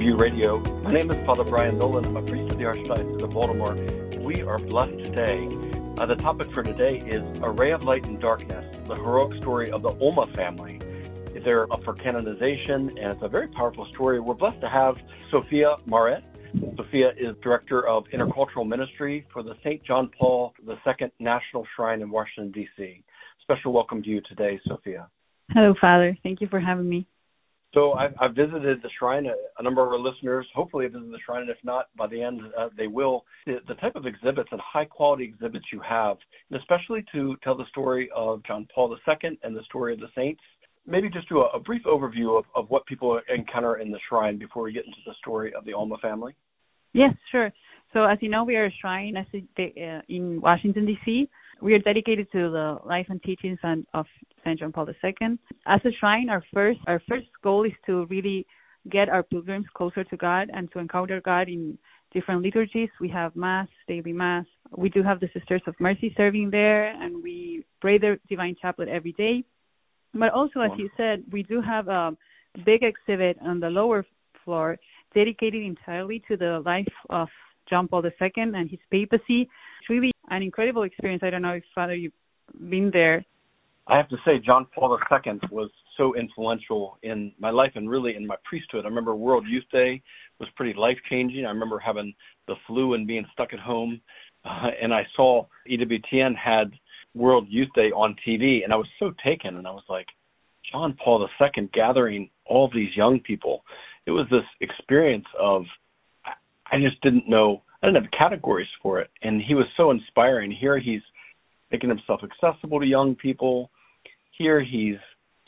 Review Radio. My name is Father Brian Nolan. I'm a priest of the Archdiocese of Baltimore. We are blessed today. Uh, the topic for today is A Ray of Light in Darkness, the heroic story of the Ulma family. They're up for canonization, and it's a very powerful story. We're blessed to have Sofia Maurette. Sofia is Director of Intercultural Ministry for the St. John Paul II National Shrine in Washington, D.C. Special welcome to you today, Sofia. Hello, Father. Thank you for having me. So I've, I've visited the shrine. A, number of our listeners hopefully have visited the shrine, and if not, by the end uh, they will. The, the, type of exhibits and high quality exhibits you have, and especially to tell the story of John Paul II and the story of the saints. Maybe just do a, a brief overview of, of what people encounter in the shrine before we get into the story of the Ulma family. Yes, sure. So as you know, we are a shrine uh, in Washington D.C we are dedicated to the life and teachings of Saint John Paul II. As a shrine, our first our first goal is to really get our pilgrims closer to God and to encounter God in different liturgies. We have Mass, daily Mass. We do have the Sisters of Mercy serving there, and we pray the Divine Chaplet every day. But also, as you said, we do have a big exhibit on the lower floor dedicated entirely to the life of John Paul II and his papacy. An incredible experience. I don't know if Father you've been there. I have to say, John Paul II was so influential in my life and really in my priesthood. I remember World Youth Day was pretty life changing. I remember having the flu and being stuck at home, uh, and I saw EWTN had World Youth Day on TV, and I was so taken, and I was like, John Paul II gathering all these young people. It was this experience of I just didn't know I didn't have categories for it. And he was so inspiring. Here he's making himself accessible to young people. Here he's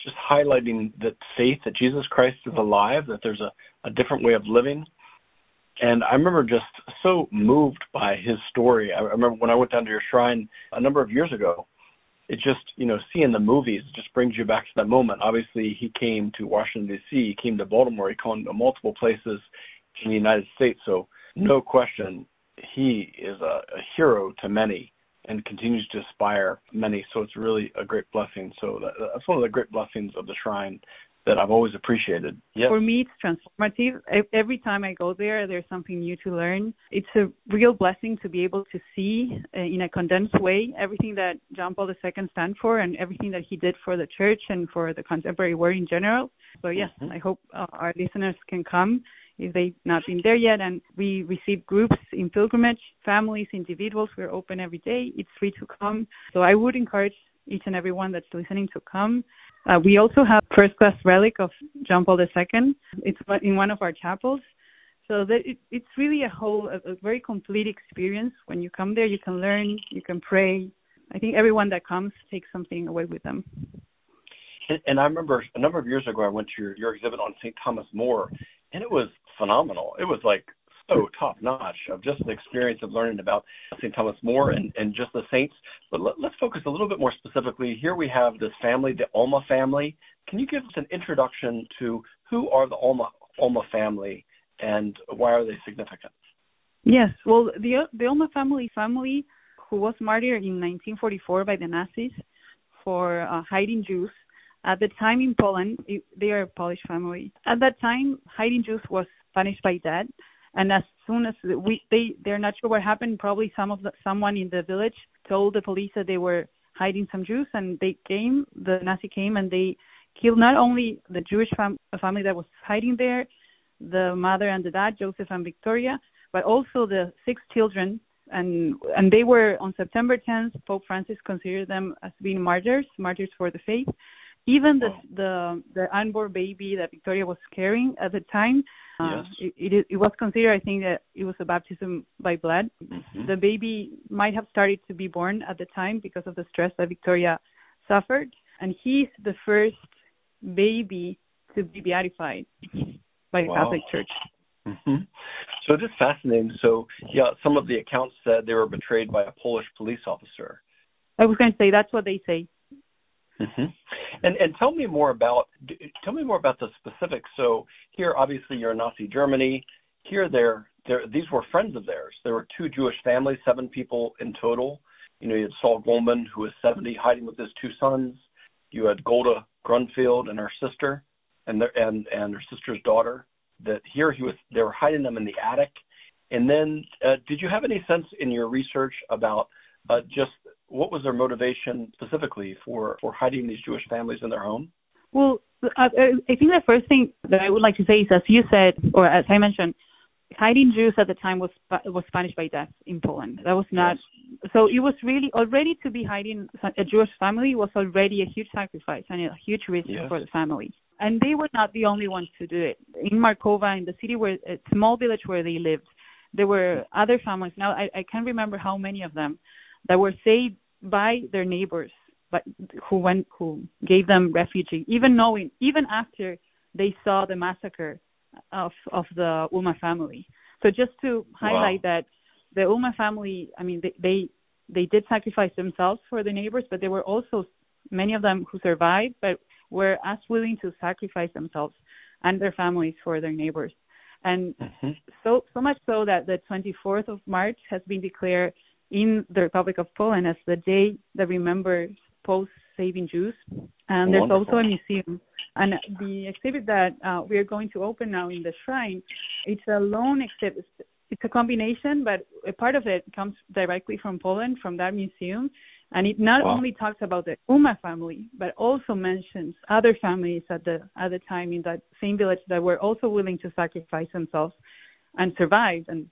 just highlighting that faith that Jesus Christ is alive, that there's a, a different way of living. And I remember just so moved by his story. I remember when I went down to your shrine a number of years ago, it just, you know, seeing the movies just brings you back to that moment. Obviously, he came to Washington, D.C., he came to Baltimore, he came to multiple places in the United States. So no question, he is a, a hero to many and continues to inspire many. So it's really a great blessing. So that, that's one of the great blessings of the shrine that I've always appreciated. For me, it's transformative. Every time I go there, there's something new to learn. It's a real blessing to be able to see uh, in a condensed way everything that John Paul II stands for and everything that he did for the church and for the contemporary world in general. So yes, mm-hmm. I hope uh, our listeners can come if they've not been there yet. And we receive groups in pilgrimage, families, individuals. We're open every day. It's free to come. So I would encourage each and everyone that's listening to come. Uh, we also have first class relic of John Paul II. It's in one of our chapels. So that it, it's really a whole, a, a very complete experience. When you come there, you can learn, you can pray. I think everyone that comes takes something away with them. And, and I remember a number of years ago, I went to your, your exhibit on St. Thomas More, and it was phenomenal. It was like so top notch of just the experience of learning about St. Thomas More and, and just the saints. But let, us focus a little bit more specifically. Here we have this family, the Ulma family. Can you give us an introduction to who are the Ulma Ulma family and why are they significant? Yes, well, the the Ulma family family who was martyred in 1944 by the Nazis for uh, hiding Jews at the time in Poland, they are a Polish family. At that time, hiding Jews was punished by death. And as soon as we they they're not sure what happened, probably some of the, someone in the village told the police that they were hiding some Jews, and they came. The Nazi came and they killed not only the Jewish fam- family that was hiding there, the mother and the dad, Joseph and Victoria, but also the six children. And and they were on September 10th. Pope Francis considered them as being martyrs, martyrs for the faith even the oh. the the unborn baby that Victoria was carrying at the time, uh, yes. it, it, it was considered. I think that it was a baptism by blood. Mm-hmm. The baby might have started to be born at the time because of the stress that Victoria suffered, and he's the first baby to be beatified by the wow. Catholic Church. Mm-hmm. So this is fascinating. So yeah, some of the accounts said they were betrayed by a Polish police officer. I was going to say that's what they say. Mm-hmm. And and tell me more about tell me more about the specifics. So here, obviously, you're in Nazi Germany. Here, there, there, these were friends of theirs. There were two Jewish families, seven people in total. You know, you had Saul Goldman, who was 70, hiding with his two sons. You had Golda Grunfeld and her sister, and their and and her sister's daughter. That here he was, they were hiding them in the attic. And then, uh, did you have any sense in your research about uh, just what was their motivation specifically for for hiding these Jewish families in their home? Well, I, I think the first thing that I would like to say is, as you said, or as I mentioned, hiding Jews at the time was was punished by death in Poland. That was not so. It was really already to be hiding a Jewish family was already a huge sacrifice and a huge risk yes. for the family. And they were not the only ones to do it. In Markowa, in the city where a small village where they lived, there were other families. Now I, I can't remember how many of them that were saved by their neighbors, but who went who gave them refugee, even knowing even after they saw the massacre of of the Ulma family. So just to highlight wow. that the Ulma family, I mean, they, they they did sacrifice themselves for the neighbors, but there were also many of them who survived, but were as willing to sacrifice themselves and their families for their neighbors. And mm-hmm. so so much so that the 24th of March has been declared in the Republic of Poland as the day that remembers post saving Jews. And there's also a museum. And the exhibit that uh, we are going to open now in the shrine, it's a lone exhibit. It's a combination, but a part of it comes directly from Poland, from that museum. And it not wow. only talks about the Ulma family, but also mentions other families at the at the time in that same village that were also willing to sacrifice themselves and survived and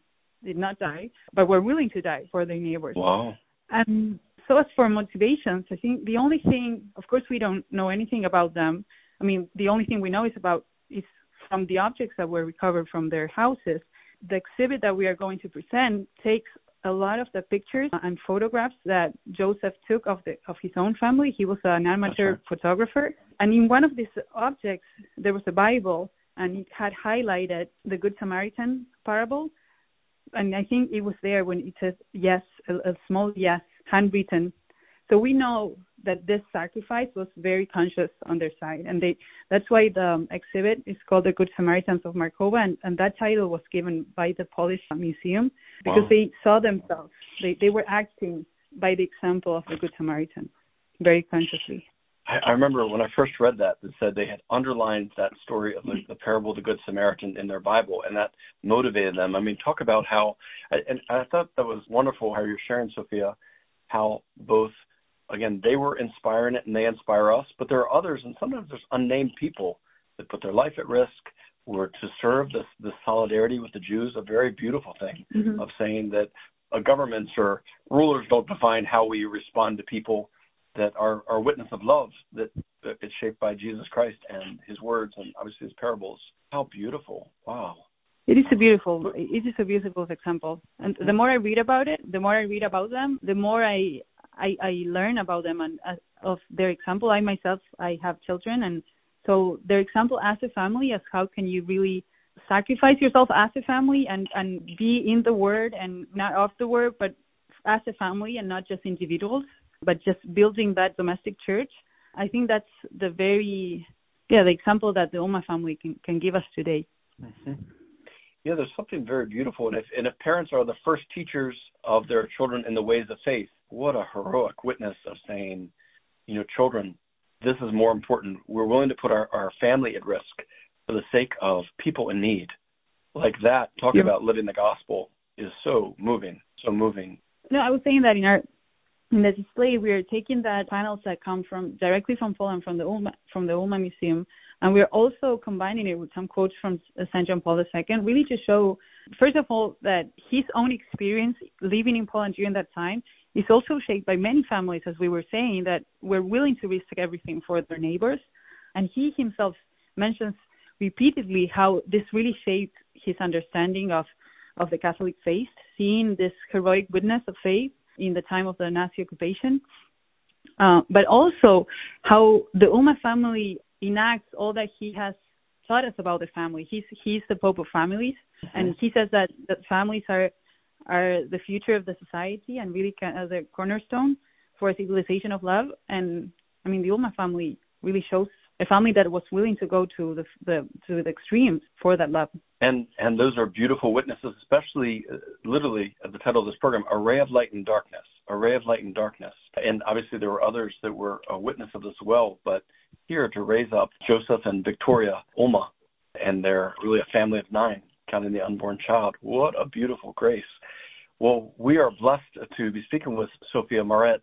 did not die, but were willing to die for their neighbors. Wow. And so as for motivations, I think the only thing, of course, we don't know anything about them. I mean, the only thing we know is about is from the objects that were recovered from their houses. The exhibit that we are going to present takes a lot of the pictures and photographs that Joseph took of the of his own family. He was an amateur photographer, and in one of these objects there was a Bible, and it had highlighted the Good Samaritan parable. And I think it was there when it says yes, a, a small yes handwritten. So we know that this sacrifice was very conscious on their side, and they that's why the um, exhibit is called the Good Samaritans of Markowa, and, and that title was given by the Polish Museum because wow. they saw themselves. They they were acting by the example of the Good Samaritan, very consciously. I, remember when I first read that, it said they had underlined that story of the, the parable of the Good Samaritan in their Bible, and that motivated them. I mean, talk about how, and I thought that was wonderful how you're sharing, Sofia, how both again they were inspiring it and they inspire us but there are others and sometimes there's unnamed people that put their life at risk or to serve this this solidarity with the Jews a very beautiful thing mm-hmm. of saying that uh, governments or rulers don't define how we respond to people that are are witness of love that, that is shaped by Jesus Christ and his words and obviously his parables. How beautiful. Wow. It is a beautiful it is a beautiful example. And the more i read about it the more i read about them the more i i, I learn about them and uh, of their example. I myself i have children and so their example as a family as how can you really sacrifice yourself as a family and and be in the word and not off the word but as a family and not just individuals but just building that domestic church i think that's the very yeah the example that the Ulma family can can give us today mm-hmm yeah, there's something very beautiful, and if and if parents are the first teachers of their children in the ways of faith, what a heroic witness of saying, you know, children, this is more important. We're willing to put our our family at risk for the sake of people in need. Like that, talk yeah. about living the gospel is so moving, so moving. No, I was saying that in our in the display, we are taking that panels that come from directly from Poland, from the Ulma, from the Ulma Museum, and we're also combining it with some quotes from St. John Paul II, really to show, first of all, that his own experience living in Poland during that time is also shaped by many families, as we were saying, that were willing to risk everything for their neighbors. And he himself mentions repeatedly how this really shaped his understanding of, of the Catholic faith, seeing this heroic witness of faith in the time of the Nazi occupation. uh, but also how the Ulma family enacts all that he has taught us about the family. He's he's the Pope of families, mm-hmm. and he says that that families are are the future of the society and really can, as a cornerstone for a civilization of love. And I mean, the Ulma family really shows a family that was willing to go to the the to the extremes for that love. And and those are beautiful witnesses, especially uh, literally at the title of this program, "A Ray of Light in Darkness." A ray of light in darkness. And obviously there were others that were a witness of this as well, but here to raise up Joseph and Victoria Ulma, and they're really a family of nine, counting the unborn child. What a beautiful grace. Well, we are blessed to be speaking with Sofia Maurette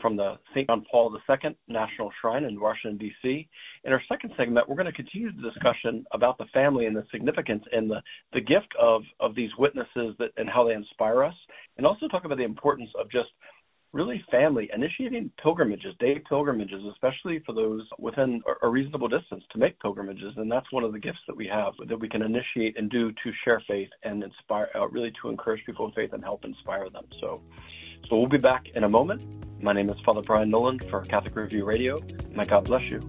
from the St. John Paul II National Shrine in Washington, D.C. In our second segment, we're going to continue the discussion about the family and the significance and the, the gift of, of these witnesses that, and how they inspire us, and also talk about the importance of just really family initiating pilgrimages, day pilgrimages, especially for those within a reasonable distance to make pilgrimages. And that's one of the gifts that we have that we can initiate and do to share faith and inspire, uh, really to encourage people in faith and help inspire them. So, so we'll be back in a moment. My name is Father Brian Nolan for Catholic Review Radio. May God bless you.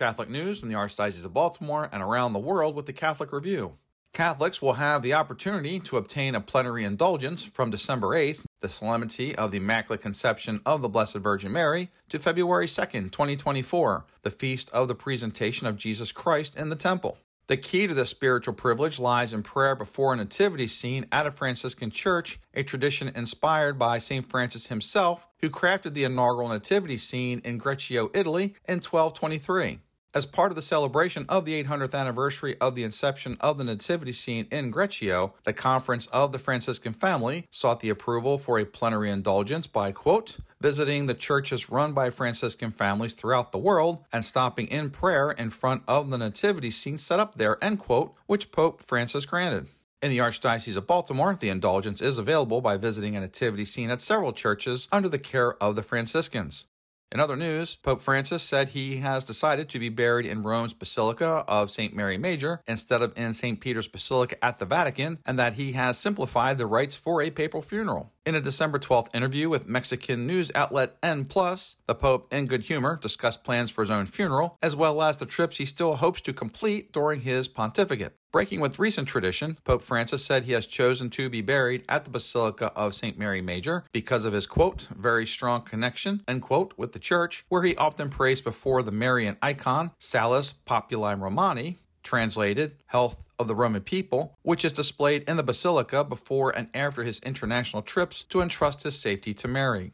Catholic news from the Archdiocese of Baltimore and around the world with the Catholic Review. Catholics will have the opportunity to obtain a plenary indulgence from December 8th, the Solemnity of the Immaculate Conception of the Blessed Virgin Mary, to February 2nd, 2024, the Feast of the Presentation of Jesus Christ in the Temple. The key to this spiritual privilege lies in prayer before a nativity scene at a Franciscan church, a tradition inspired by St. Francis himself, who crafted the inaugural nativity scene in Greccio, Italy in 1223. As part of the celebration of the 800th anniversary of the inception of the nativity scene in Greccio, the Conference of the Franciscan Family sought the approval for a plenary indulgence by, quote, visiting the churches run by Franciscan families throughout the world and stopping in prayer in front of the nativity scene set up there, end quote, which Pope Francis granted. In the Archdiocese of Baltimore, the indulgence is available by visiting a nativity scene at several churches under the care of the Franciscans. In other news, Pope Francis said he has decided to be buried in Rome's Basilica of St. Mary Major instead of in St. Peter's Basilica at the Vatican, and that he has simplified the rites for a papal funeral. In a December 12th interview with Mexican news outlet N+, the Pope, in good humor, discussed plans for his own funeral, as well as the trips he still hopes to complete during his pontificate. Breaking with recent tradition, Pope Francis said he has chosen to be buried at the Basilica of St. Mary Major because of his, quote, very strong connection, end quote, with the church, where he often prays before the Marian icon, Salus Populi Romani, translated Health of the Roman People, which is displayed in the Basilica before and after his international trips to entrust his safety to Mary.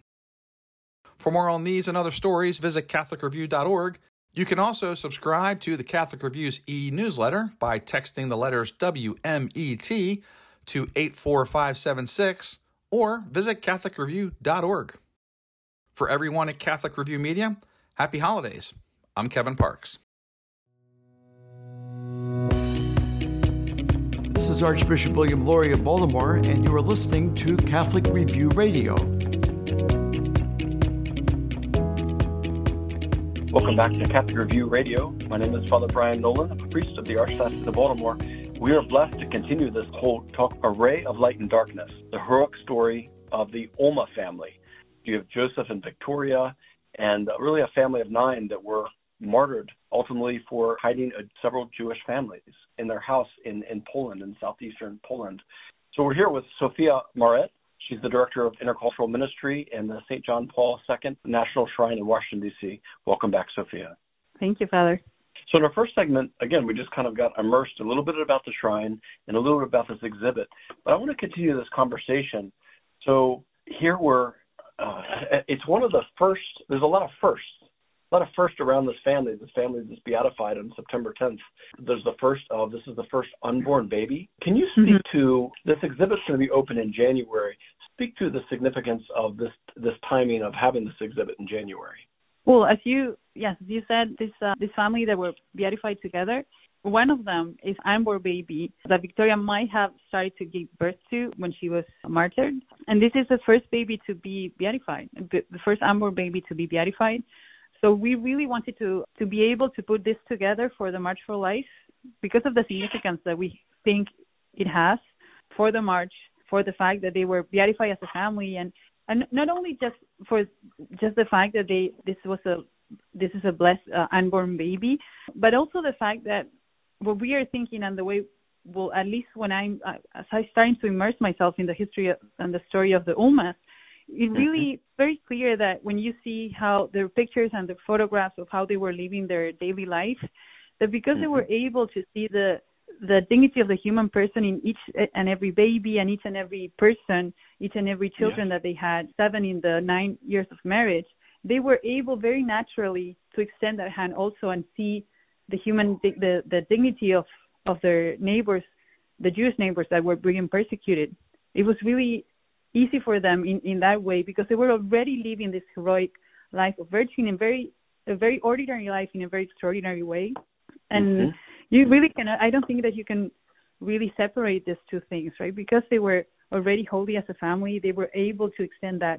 For more on these and other stories, visit CatholicReview.org. You can also subscribe to the Catholic Review's e newsletter by texting the letters WMET to 84576 or visit CatholicReview.org. For everyone at Catholic Review Media, happy holidays. I'm Kevin Parks. This is Archbishop William Lori of Baltimore, and you are listening to Catholic Review Radio. Welcome back to Catholic Review Radio. My name is Father Brian Nolan, a priest of the Archdiocese of Baltimore. We are blessed to continue this whole talk, A Ray of Light and Darkness, the heroic story of the Ulma family. You have Joseph and Victoria, and really a family of nine that were martyred ultimately for hiding uh, several Jewish families in their house in, in Poland, in southeastern Poland. So we're here with Sofia Maurette. She's the director of intercultural ministry in the St. John Paul II National Shrine in Washington, D.C. Welcome back, Sofia. Thank you, Father. So in our first segment, again, we just kind of got immersed a little bit about the shrine and a little bit about this exhibit. But I want to continue this conversation. So here we're, uh, it's one of the first. There's a lot of firsts lot of first around this family. This family is beatified on September 10th. There's the first of this is the first unborn baby. Can you speak mm-hmm. to this exhibit's going to be open in January? Speak to the significance of this this timing of having this exhibit in January. Well, as you yes, as you said, this uh, this family that were beatified together. One of them is unborn baby that Victoria might have started to give birth to when she was martyred, and this is the first baby to be beatified, the first unborn baby to be beatified. So we really wanted to to be able to put this together for the March for Life because of the significance that we think it has for the march, for the fact that they were beatified as a family, and and not only just for just the fact that they this was a this is a blessed uh, unborn baby, but also the fact that what we are thinking and the way well at least when I'm uh, as I'm starting to immerse myself in the history and the story of the Ulmas, it really very clear that when you see how their pictures and the photographs of how they were living their daily life, that because mm-hmm. they were mm-hmm. able to see the the dignity of the human person in each and every baby and each and every person, each and every children that they had, seven in the nine years of marriage, they were able very naturally to extend that hand also and see the human the the dignity of of their neighbors, the Jewish neighbors that were being persecuted. It was really easy for them in, in that way because they were already living this heroic life of virtue in very a very ordinary life in a very extraordinary way. And mm-hmm. you really can I don't think that you can really separate these two things, right? Because they were already holy as a family, they were able to extend that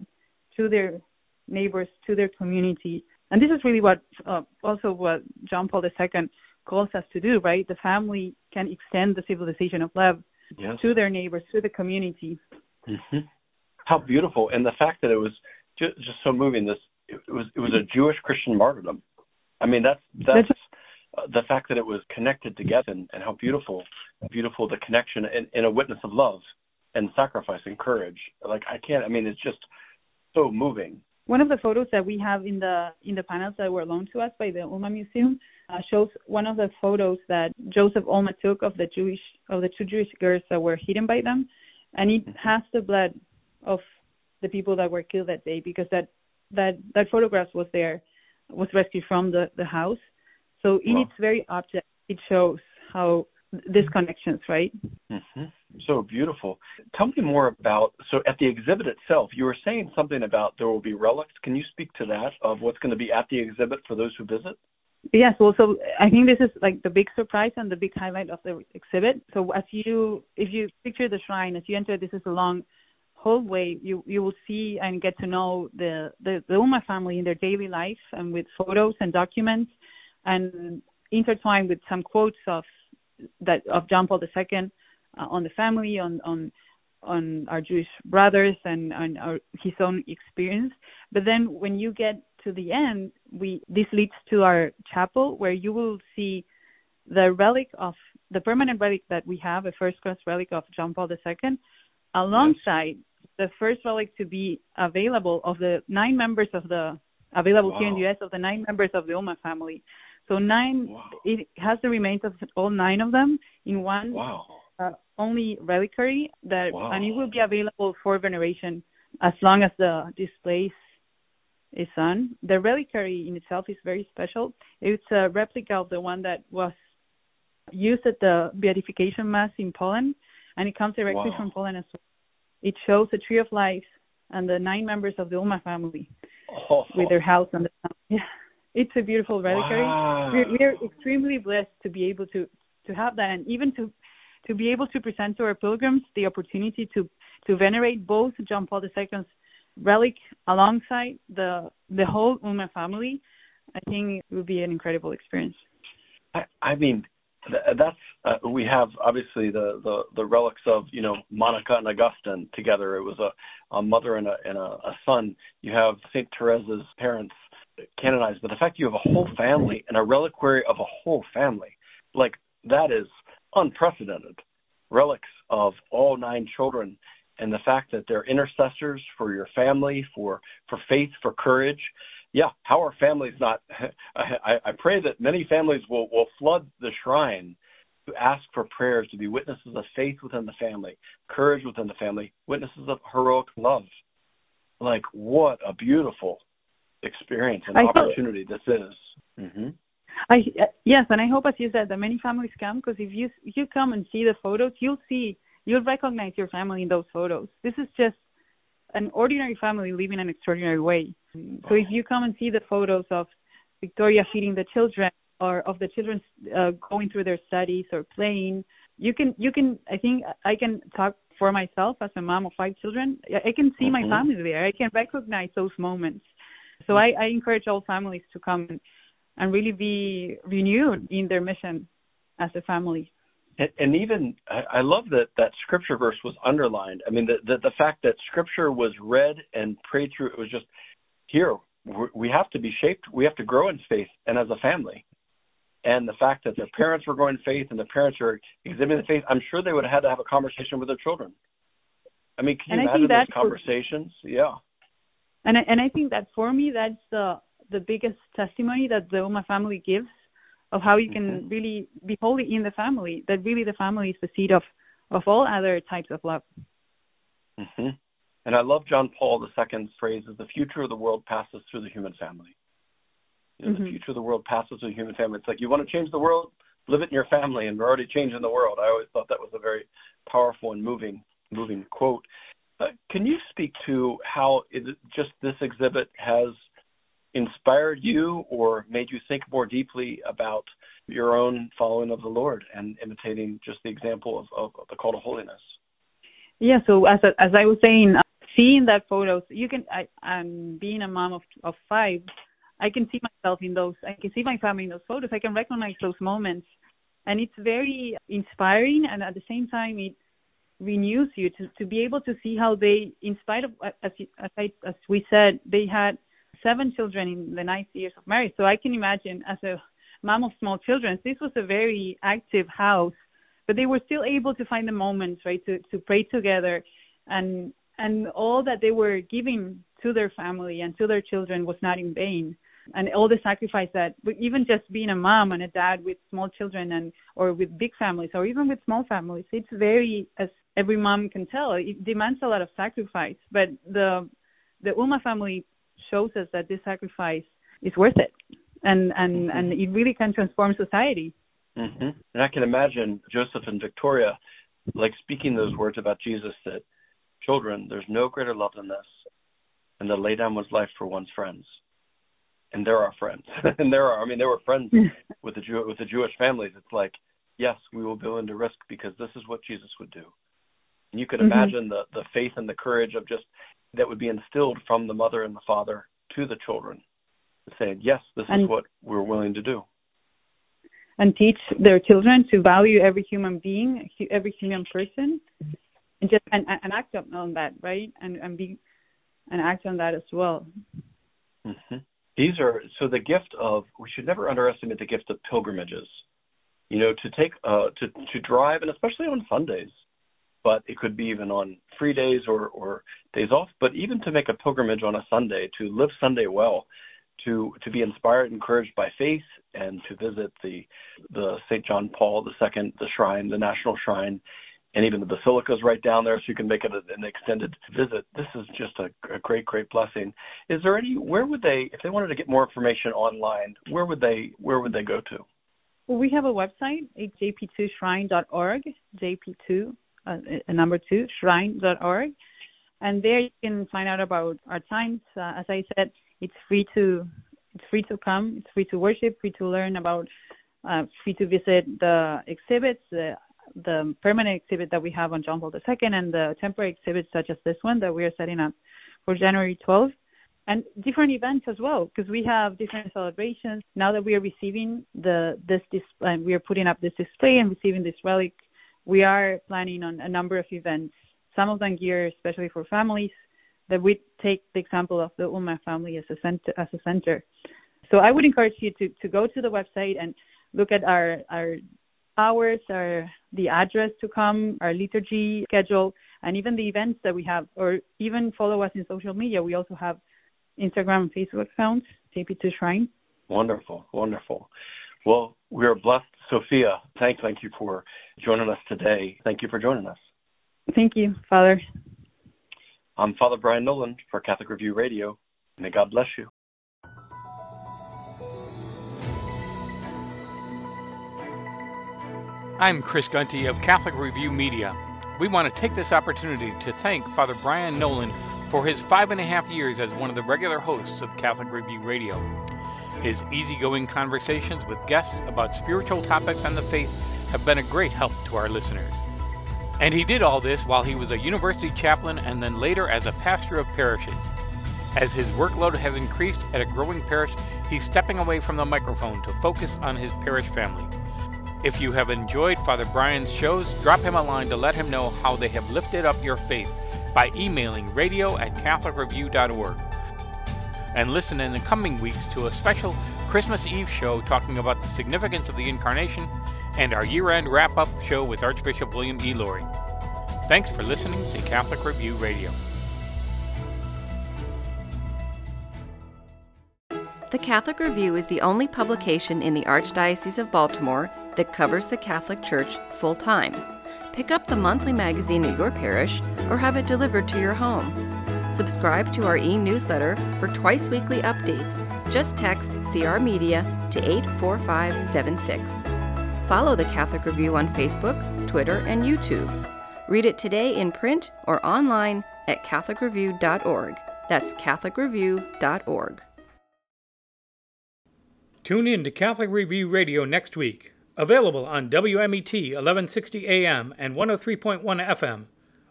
to their neighbors, to their community. And this is really what uh, also what John Paul II calls us to do, right? The family can extend the civilization of love yes. to their neighbors, to the community. Mm-hmm how beautiful and the fact that it was just, just so moving this it was it was a Jewish Christian martyrdom. I mean that's that's uh, the fact that it was connected together and, and how beautiful beautiful the connection and, in a witness of love and sacrifice and courage. Like I can't I mean it's just so moving. One of the photos that we have in the in the panels that were loaned to us by the Ulma Museum uh, shows one of the photos that Joseph Ulma took of the Jewish of the two Jewish girls that were hidden by them, and it mm-hmm. has the blood of the people that were killed that day because that that that photograph was there was rescued from the the house so in wow. its very object it shows how these connections right mm-hmm. so beautiful tell me more about so at the exhibit itself you were saying something about there will be relics can you speak to that of what's going to be at the exhibit for those who visit Yes, well, so I think this is like the big surprise and the big highlight of the exhibit. So as you, if you picture the shrine, as you enter, this is a long hallway, you you will see and get to know the the, the Ulma family in their daily life and with photos and documents, and intertwined with some quotes of that of John Paul II uh, on the family, on on on our Jewish brothers and on our, his own experience. But then when you get to the end, we this leads to our chapel where you will see the relic of the permanent relic that we have, a first class relic of John Paul II, alongside the first relic to be available of the nine members of the available wow. here in the US of the nine members of the Ulma family. So nine, wow. it has the remains of all nine of them in one wow. uh, only reliquary that, and it will be available for veneration as long as the displays is on. The reliquary in itself is very special. It's a replica of the one that was used at the beatification mass in Poland, and it comes directly wow. from Poland as well. It shows the tree of life and the nine members of the Ulma family oh. with their house on the. Yeah, it's a beautiful reliquary. Wow. We're, we're extremely blessed to be able to to have that, and even to to be able to present to our pilgrims the opportunity to to venerate both John Paul II's relic alongside the the whole Ulma family. I think it would be an incredible experience. I, I mean, that's uh, we have obviously the, the the relics of you know Monica and Augustine together. It was a, a mother and a and a, a son. You have Saint Teresa's parents canonized, but the fact you have a whole family and a reliquary of a whole family, like that is unprecedented. Relics of all nine children, and the fact that they're intercessors for your family, for for faith, for courage. Yeah, how are families not? I, I pray that many families will will flood the shrine to ask for prayers to be witnesses of faith within the family, courage within the family, witnesses of heroic love. Like what a beautiful experience and I opportunity hope, this is. Mm-hmm. I yes, and I hope, as you said, that many families come because if you if you come and see the photos, you'll see you'll recognize your family in those photos. This is just an ordinary family living an extraordinary way. So if you come and see the photos of Victoria feeding the children or of the children uh, going through their studies or playing, you can you can I think I can talk for myself as a mom of five children. I can see mm-hmm. my family there. I can recognize those moments. So I, I encourage all families to come and really be renewed in their mission as a family. And, and even I, I love that that scripture verse was underlined. I mean, the, the the fact that scripture was read and prayed through. It was just here we have to be shaped. We have to grow in faith and as a family. And the fact that their parents were growing in faith and the parents are exhibiting the faith, I'm sure they would have had to have a conversation with their children. I mean, can you and imagine those conversations? yeah. And I, and I think that for me, that's the the biggest testimony that the Ulma family gives of how you can mm-hmm. really be holy in the family. That really the family is the seed of of all other types of love. Mm-hmm. And I love John Paul II's phrase: "Is the future of the world passes through the human family." You know, mm-hmm. The future of the world passes through the human family. It's like you want to change the world, live it in your family, and we're already changing the world. I always thought that was a very powerful and moving, moving quote. Uh, can you speak to how it, just this exhibit has inspired you or made you think more deeply about your own following of the Lord and imitating just the example of, of, the call to holiness? Yeah, so as as I was saying, uh, seeing that photos, you can. I, I'm being a mom of of five. I can see myself in those. I can see my family in those photos. I can recognize those moments, and it's very inspiring. And at the same time, it renews you to to be able to see how they, in spite of as as I as we said, they had seven children in the nine years of marriage. So I can imagine as a mom of small children, this was a very active house, but they were still able to find the moments, right, to, to pray together. And and all that they were giving to their family and to their children was not in vain. And all the sacrifice that even just being a mom and a dad with small children and or with big families or even with small families it's very as every mom can tell it demands a lot of sacrifice. But the the Ulma family shows us that this sacrifice is worth it, and and mm-hmm. and it really can transform society. Mm-hmm. And I can imagine Joseph and Victoria like speaking those words about Jesus that children, there's no greater love than this, and to lay down one's life for one's friends. And there are friends, and there are. I mean, there were friends with the Jew with the Jewish families. It's like, yes, we will be willing to risk because this is what Jesus would do. And you can mm-hmm. imagine the the faith and the courage of just that would be instilled from the mother and the father to the children, saying, "Yes, this and, is what we're willing to do." And teach their children to value every human being, every human person, and just and, and act on that, right? And and be and act on that as well. Mm-hmm. These are so the gift of we should never underestimate the gift of pilgrimages. You know, to take uh to to drive and especially on Sundays but it could be even on free days or, or days off. But even to make a pilgrimage on a Sunday, to live Sunday well, to to be inspired, encouraged by faith, and to visit the the St. John Paul II, the shrine, the National Shrine, and even the basilicas right down there, so you can make it an extended visit. This is just a, a great, great blessing. Is there any? Where would they, if they wanted to get more information online, where would they where would they go to? Well, we have a website, jp2shrine.org, jp2 uh, number two, shrine.org. And there you can find out about our times. Uh, as I said, it's free to it's free to come, it's free to worship, free to learn about, uh, free to visit the exhibits, the the permanent exhibit that we have on John Paul II, and the temporary exhibits such as this one that we are setting up for January 12th and different events as well because we have different celebrations now that we are receiving the this display we are putting up this display and receiving this relic we are planning on a number of events, some of them geared especially for families, that we take the example of the Ulma family as a center. As a center. So I would encourage you to, to go to the website and look at our, our hours, our the address to come, our liturgy schedule, and even the events that we have, or even follow us in social media. We also have Instagram and Facebook accounts. JP2 Shrine. Wonderful, wonderful. Well, we are blessed. Sofia, thank, thank you for joining us today. Thank you for joining us. Thank you, Father. I'm Father Brian Nolan for Catholic Review Radio. May God bless you. I'm Chris Gunty of Catholic Review Media. We want to take this opportunity to thank Father Brian Nolan for his five and a half years as one of the regular hosts of Catholic Review Radio. His easygoing conversations with guests about spiritual topics and the faith have been a great help to our listeners. And he did all this while he was a university chaplain and then later as a pastor of parishes. As his workload has increased at a growing parish, he's stepping away from the microphone to focus on his parish family. If you have enjoyed Father Brian's shows, drop him a line to let him know how they have lifted up your faith by emailing radio at catholicreview.org. And listen in the coming weeks to a special Christmas Eve show talking about the significance of the Incarnation and our year end wrap up show with Archbishop William E. Lori. Thanks for listening to Catholic Review Radio. The Catholic Review is the only publication in the Archdiocese of Baltimore that covers the Catholic Church full time. Pick up the monthly magazine at your parish or have it delivered to your home. Subscribe to our e newsletter for twice weekly updates. Just text CR Media to 84576. Follow the Catholic Review on Facebook, Twitter, and YouTube. Read it today in print or online at CatholicReview.org. That's CatholicReview.org. Tune in to Catholic Review Radio next week. Available on WMET 1160 AM and 103.1 FM.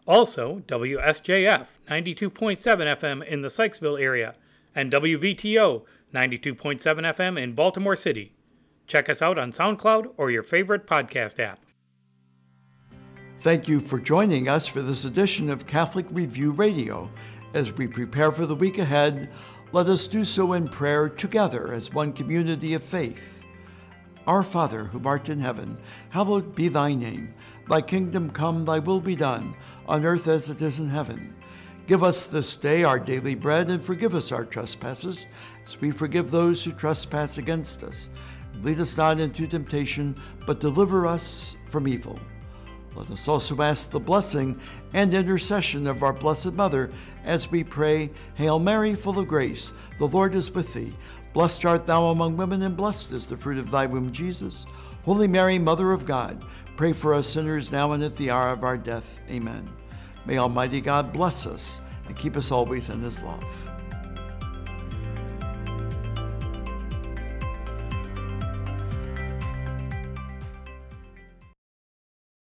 Also, WSJF 92.7 FM in the Sykesville area and WVTO 92.7 FM in Baltimore City. Check us out on SoundCloud or your favorite podcast app. Thank you for joining us for this edition of Catholic Review Radio. As we prepare for the week ahead, let us do so in prayer together as one community of faith. Our Father, who art in heaven, hallowed be thy name. Thy kingdom come, thy will be done, on earth as it is in heaven. Give us this day our daily bread, and forgive us our trespasses, as we forgive those who trespass against us. Lead us not into temptation, but deliver us from evil. Let us also ask the blessing and intercession of our Blessed Mother as we pray, Hail Mary, full of grace, the Lord is with thee. Blessed art thou among women, and blessed is the fruit of thy womb, Jesus. Holy Mary, Mother of God, pray for us sinners now and at the hour of our death. Amen. May Almighty God bless us and keep us always in his love.